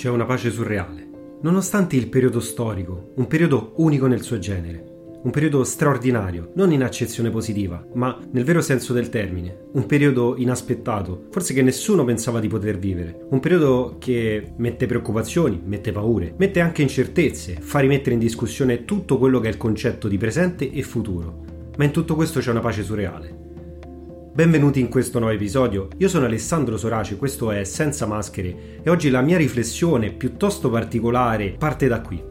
C'è una pace surreale. Nonostante il periodo storico, un periodo unico nel suo genere, un periodo straordinario, non in accezione positiva, ma nel vero senso del termine. Un periodo inaspettato, forse che nessuno pensava di poter vivere. Un periodo che mette preoccupazioni, mette paure, mette anche incertezze, fa rimettere in discussione tutto quello che è il concetto di presente e futuro. Ma in tutto questo c'è una pace surreale. Benvenuti in questo nuovo episodio, io sono Alessandro Soraci, questo è Senza Maschere e oggi la mia riflessione piuttosto particolare parte da qui.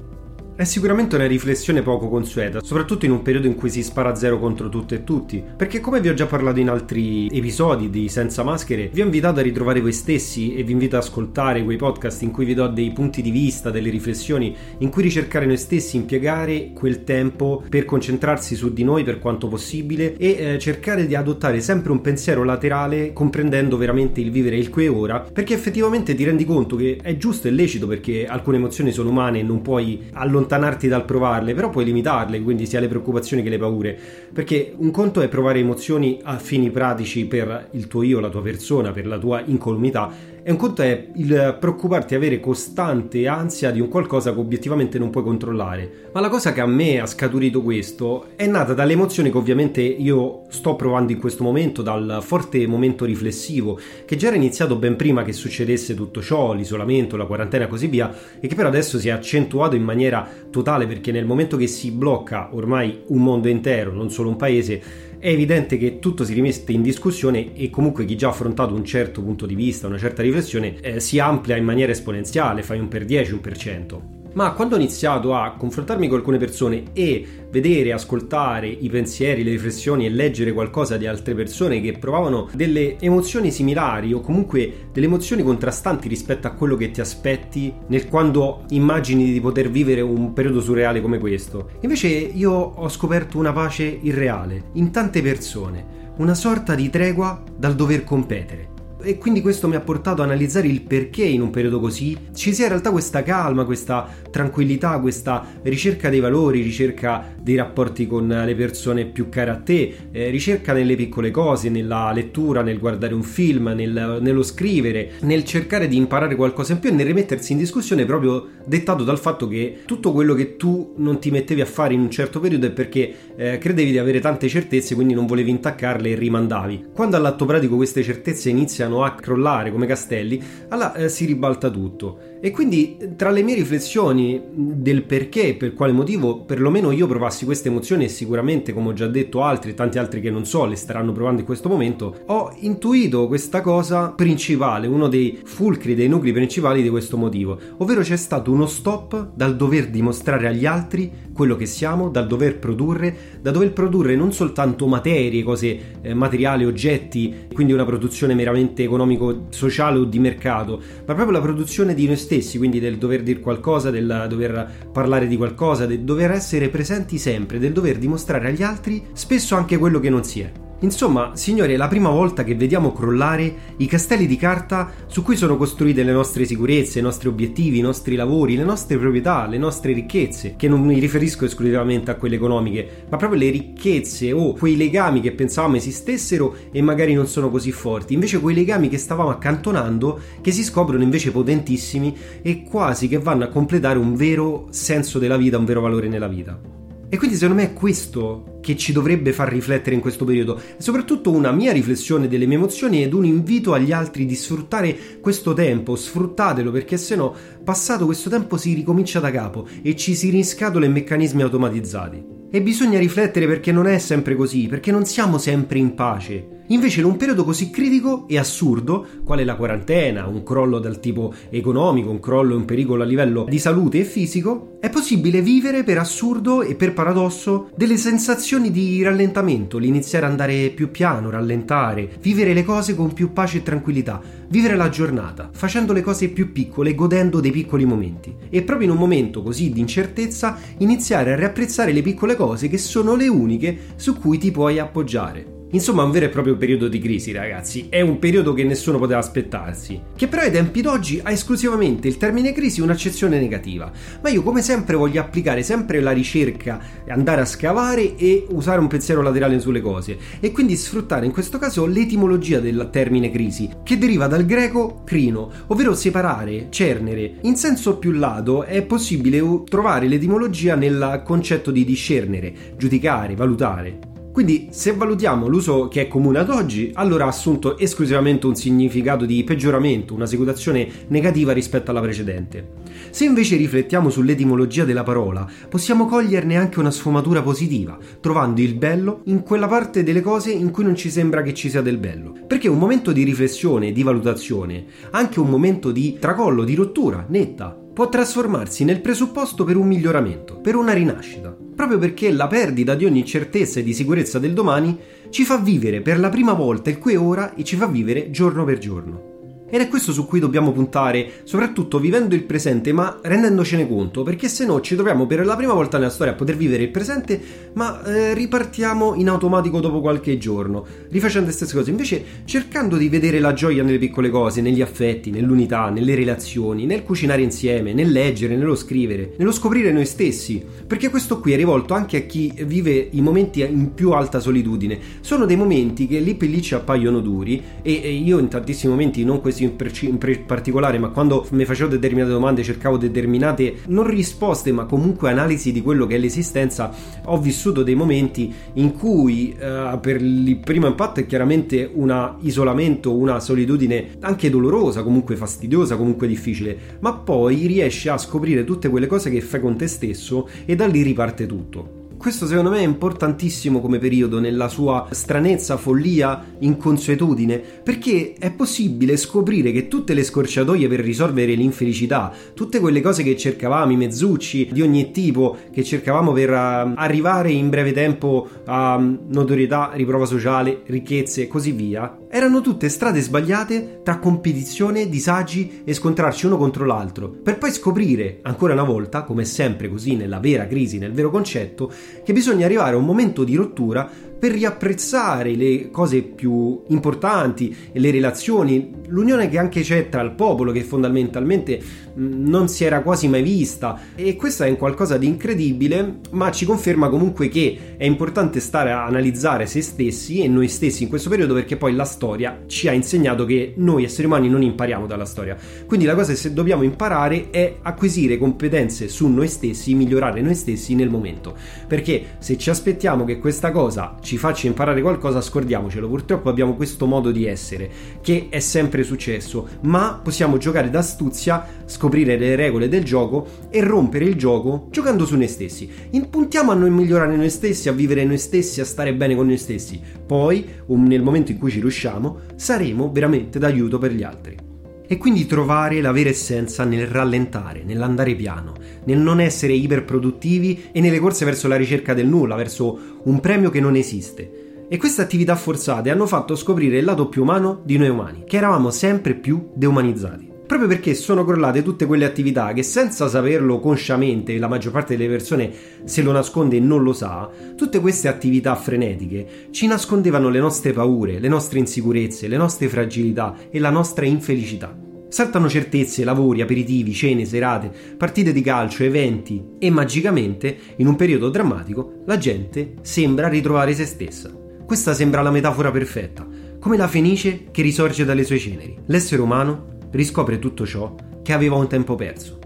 È sicuramente una riflessione poco consueta, soprattutto in un periodo in cui si spara zero contro tutto e tutti, perché come vi ho già parlato in altri episodi di Senza Maschere, vi ho invitato a ritrovare voi stessi e vi invito ad ascoltare quei podcast in cui vi do dei punti di vista, delle riflessioni, in cui ricercare noi stessi, impiegare quel tempo per concentrarsi su di noi per quanto possibile e eh, cercare di adottare sempre un pensiero laterale comprendendo veramente il vivere il qui e ora, perché effettivamente ti rendi conto che è giusto e lecito perché alcune emozioni sono umane e non puoi allontanarti allontanarti dal provarle, però puoi limitarle, quindi sia le preoccupazioni che le paure, perché un conto è provare emozioni a fini pratici per il tuo io, la tua persona, per la tua incolumità, e un conto è il preoccuparti avere costante ansia di un qualcosa che obiettivamente non puoi controllare. Ma la cosa che a me ha scaturito questo è nata dalle emozioni che ovviamente io sto provando in questo momento, dal forte momento riflessivo, che già era iniziato ben prima che succedesse tutto ciò, l'isolamento, la quarantena e così via, e che però adesso si è accentuato in maniera totale perché nel momento che si blocca ormai un mondo intero, non solo un paese, è evidente che tutto si rimette in discussione e comunque chi già ha affrontato un certo punto di vista, una certa riflessione, eh, si amplia in maniera esponenziale, fai un per 10, un per 100. Ma quando ho iniziato a confrontarmi con alcune persone e vedere, ascoltare i pensieri, le riflessioni e leggere qualcosa di altre persone che provavano delle emozioni similari o comunque delle emozioni contrastanti rispetto a quello che ti aspetti nel quando immagini di poter vivere un periodo surreale come questo. Invece io ho scoperto una pace irreale in tante persone, una sorta di tregua dal dover competere e quindi questo mi ha portato ad analizzare il perché in un periodo così ci sia in realtà questa calma, questa tranquillità, questa ricerca dei valori, ricerca dei rapporti con le persone più care a te, eh, ricerca nelle piccole cose, nella lettura, nel guardare un film, nel, nello scrivere, nel cercare di imparare qualcosa in più e nel rimettersi in discussione proprio dettato dal fatto che tutto quello che tu non ti mettevi a fare in un certo periodo è perché eh, credevi di avere tante certezze, quindi non volevi intaccarle e rimandavi. Quando all'atto pratico queste certezze iniziano iniziano a crollare come castelli, allora eh, si ribalta tutto. E quindi tra le mie riflessioni del perché, per quale motivo perlomeno io provassi queste emozioni e sicuramente come ho già detto altri e tanti altri che non so le staranno provando in questo momento, ho intuito questa cosa principale, uno dei fulcri, dei nuclei principali di questo motivo, ovvero c'è stato uno stop dal dover dimostrare agli altri quello che siamo, dal dover produrre, da dover produrre non soltanto materie, cose eh, materiali, oggetti, quindi una produzione meramente economico-sociale o di mercato, ma proprio la produzione di noi stessi, quindi del dover dire qualcosa, del dover parlare di qualcosa, del dover essere presenti sempre, del dover dimostrare agli altri spesso anche quello che non si è. Insomma, signori, è la prima volta che vediamo crollare i castelli di carta su cui sono costruite le nostre sicurezze, i nostri obiettivi, i nostri lavori, le nostre proprietà, le nostre ricchezze, che non mi riferisco esclusivamente a quelle economiche, ma proprio le ricchezze o quei legami che pensavamo esistessero e magari non sono così forti, invece quei legami che stavamo accantonando che si scoprono invece potentissimi e quasi che vanno a completare un vero senso della vita, un vero valore nella vita. E quindi secondo me è questo che ci dovrebbe far riflettere in questo periodo, e soprattutto una mia riflessione delle mie emozioni ed un invito agli altri di sfruttare questo tempo, sfruttatelo perché se no passato questo tempo si ricomincia da capo e ci si riscatola in meccanismi automatizzati. E bisogna riflettere perché non è sempre così, perché non siamo sempre in pace. Invece in un periodo così critico e assurdo, quale la quarantena, un crollo dal tipo economico, un crollo e un pericolo a livello di salute e fisico, è possibile vivere per assurdo e per paradosso delle sensazioni di rallentamento, l'iniziare ad andare più piano, rallentare, vivere le cose con più pace e tranquillità, vivere la giornata, facendo le cose più piccole, godendo dei piccoli momenti. E proprio in un momento così di incertezza, iniziare a riapprezzare le piccole cose che sono le uniche su cui ti puoi appoggiare. Insomma, un vero e proprio periodo di crisi, ragazzi. È un periodo che nessuno poteva aspettarsi. Che però ai tempi d'oggi ha esclusivamente il termine crisi un'accezione negativa. Ma io, come sempre, voglio applicare sempre la ricerca, andare a scavare e usare un pensiero laterale sulle cose. E quindi sfruttare in questo caso l'etimologia del termine crisi, che deriva dal greco crino, ovvero separare, cernere. In senso più lato è possibile trovare l'etimologia nel concetto di discernere, giudicare, valutare. Quindi se valutiamo l'uso che è comune ad oggi, allora ha assunto esclusivamente un significato di peggioramento, una situazione negativa rispetto alla precedente. Se invece riflettiamo sull'etimologia della parola, possiamo coglierne anche una sfumatura positiva, trovando il bello in quella parte delle cose in cui non ci sembra che ci sia del bello. Perché un momento di riflessione, di valutazione, anche un momento di tracollo, di rottura netta, può trasformarsi nel presupposto per un miglioramento, per una rinascita, proprio perché la perdita di ogni certezza e di sicurezza del domani ci fa vivere per la prima volta il qui e ora e ci fa vivere giorno per giorno. Ed è questo su cui dobbiamo puntare, soprattutto vivendo il presente, ma rendendocene conto, perché se no ci troviamo per la prima volta nella storia a poter vivere il presente, ma eh, ripartiamo in automatico dopo qualche giorno, rifacendo le stesse cose, invece cercando di vedere la gioia nelle piccole cose, negli affetti, nell'unità, nelle relazioni, nel cucinare insieme, nel leggere, nello scrivere, nello scoprire noi stessi, perché questo qui è rivolto anche a chi vive i momenti in più alta solitudine. Sono dei momenti che lì per lì ci appaiono duri e, e io in tantissimi momenti non questi in, per, in particolare, ma quando mi facevo determinate domande cercavo determinate non risposte, ma comunque analisi di quello che è l'esistenza, ho vissuto dei momenti in cui eh, per il primo impatto è chiaramente un isolamento, una solitudine anche dolorosa, comunque fastidiosa, comunque difficile, ma poi riesci a scoprire tutte quelle cose che fai con te stesso e da lì riparte tutto. Questo secondo me è importantissimo come periodo nella sua stranezza, follia, inconsuetudine, perché è possibile scoprire che tutte le scorciatoie per risolvere l'infelicità, tutte quelle cose che cercavamo, i mezzucci di ogni tipo, che cercavamo per uh, arrivare in breve tempo a um, notorietà, riprova sociale, ricchezze e così via, erano tutte strade sbagliate tra competizione, disagi e scontrarci uno contro l'altro, per poi scoprire, ancora una volta, come sempre così nella vera crisi, nel vero concetto, che bisogna arrivare a un momento di rottura per riapprezzare le cose più importanti, le relazioni, l'unione che anche c'è tra il popolo che fondamentalmente non si era quasi mai vista. E questo è un qualcosa di incredibile ma ci conferma comunque che è importante stare a analizzare se stessi e noi stessi in questo periodo perché poi la storia ci ha insegnato che noi esseri umani non impariamo dalla storia. Quindi la cosa che dobbiamo imparare è acquisire competenze su noi stessi migliorare noi stessi nel momento. Perché se ci aspettiamo che questa cosa ci faccia imparare qualcosa, scordiamocelo. Purtroppo abbiamo questo modo di essere, che è sempre successo, ma possiamo giocare d'astuzia, scoprire le regole del gioco e rompere il gioco giocando su noi stessi. Impuntiamo a noi migliorare noi stessi, a vivere noi stessi, a stare bene con noi stessi. Poi, nel momento in cui ci riusciamo, saremo veramente d'aiuto per gli altri e quindi trovare la vera essenza nel rallentare, nell'andare piano, nel non essere iperproduttivi e nelle corse verso la ricerca del nulla, verso un premio che non esiste. E queste attività forzate hanno fatto scoprire il lato più umano di noi umani, che eravamo sempre più deumanizzati. Proprio perché sono crollate tutte quelle attività che senza saperlo consciamente, la maggior parte delle persone se lo nasconde e non lo sa, tutte queste attività frenetiche ci nascondevano le nostre paure, le nostre insicurezze, le nostre fragilità e la nostra infelicità. Saltano certezze, lavori, aperitivi, cene, serate, partite di calcio, eventi e magicamente, in un periodo drammatico, la gente sembra ritrovare se stessa. Questa sembra la metafora perfetta, come la fenice che risorge dalle sue ceneri. L'essere umano riscopre tutto ciò che aveva un tempo perso.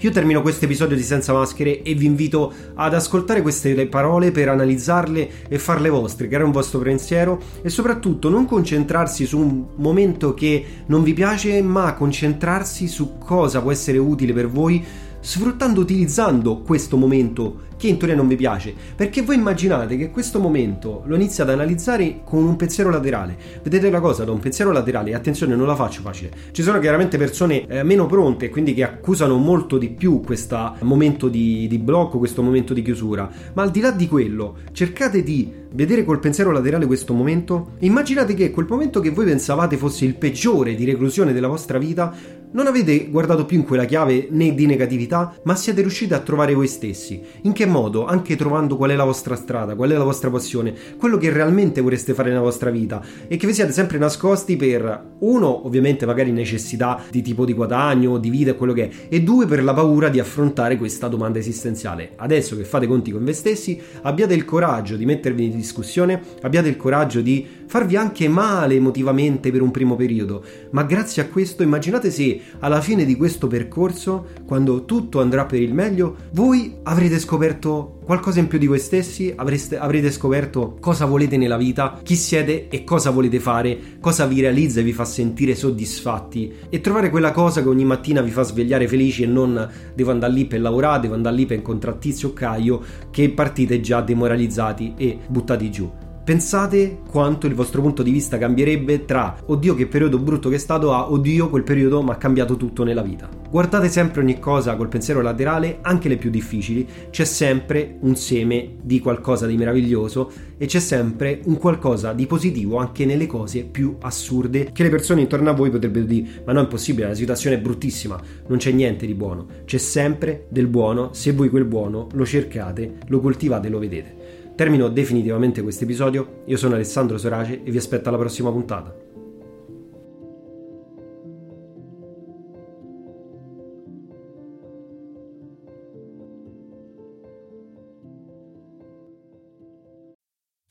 Io termino questo episodio di Senza Maschere e vi invito ad ascoltare queste parole per analizzarle e farle vostre, creare un vostro pensiero e soprattutto non concentrarsi su un momento che non vi piace, ma concentrarsi su cosa può essere utile per voi sfruttando, utilizzando questo momento che in teoria non vi piace, perché voi immaginate che questo momento lo inizi ad analizzare con un pensiero laterale. Vedete la cosa da un pensiero laterale, attenzione, non la faccio facile. Ci sono chiaramente persone eh, meno pronte, quindi che accusano molto di più questo momento di, di blocco, questo momento di chiusura, ma al di là di quello, cercate di vedere col pensiero laterale questo momento immaginate che quel momento che voi pensavate fosse il peggiore di reclusione della vostra vita non avete guardato più in quella chiave né di negatività, ma siete riusciti a trovare voi stessi. In che modo? Anche trovando qual è la vostra strada, qual è la vostra passione, quello che realmente vorreste fare nella vostra vita e che vi siete sempre nascosti per uno, ovviamente magari necessità di tipo di guadagno, di vita e quello che è, e due per la paura di affrontare questa domanda esistenziale. Adesso che fate conti con voi stessi, abbiate il coraggio di mettervi in discussione, abbiate il coraggio di farvi anche male emotivamente per un primo periodo, ma grazie a questo immaginate se alla fine di questo percorso, quando tutto andrà per il meglio, voi avrete scoperto qualcosa in più di voi stessi, avreste, avrete scoperto cosa volete nella vita, chi siete e cosa volete fare, cosa vi realizza e vi fa sentire soddisfatti e trovare quella cosa che ogni mattina vi fa svegliare felici e non devo andare lì per lavorare, devo andare lì per incontrare Tizio o Caio che partite già demoralizzati e buttati giù. Pensate quanto il vostro punto di vista cambierebbe tra oddio che periodo brutto che è stato a oddio quel periodo mi ha cambiato tutto nella vita. Guardate sempre ogni cosa col pensiero laterale, anche le più difficili, c'è sempre un seme di qualcosa di meraviglioso e c'è sempre un qualcosa di positivo anche nelle cose più assurde che le persone intorno a voi potrebbero dire ma no è possibile, la situazione è bruttissima, non c'è niente di buono, c'è sempre del buono se voi quel buono lo cercate, lo coltivate lo vedete. Termino definitivamente questo episodio, io sono Alessandro Sorace e vi aspetto alla prossima puntata.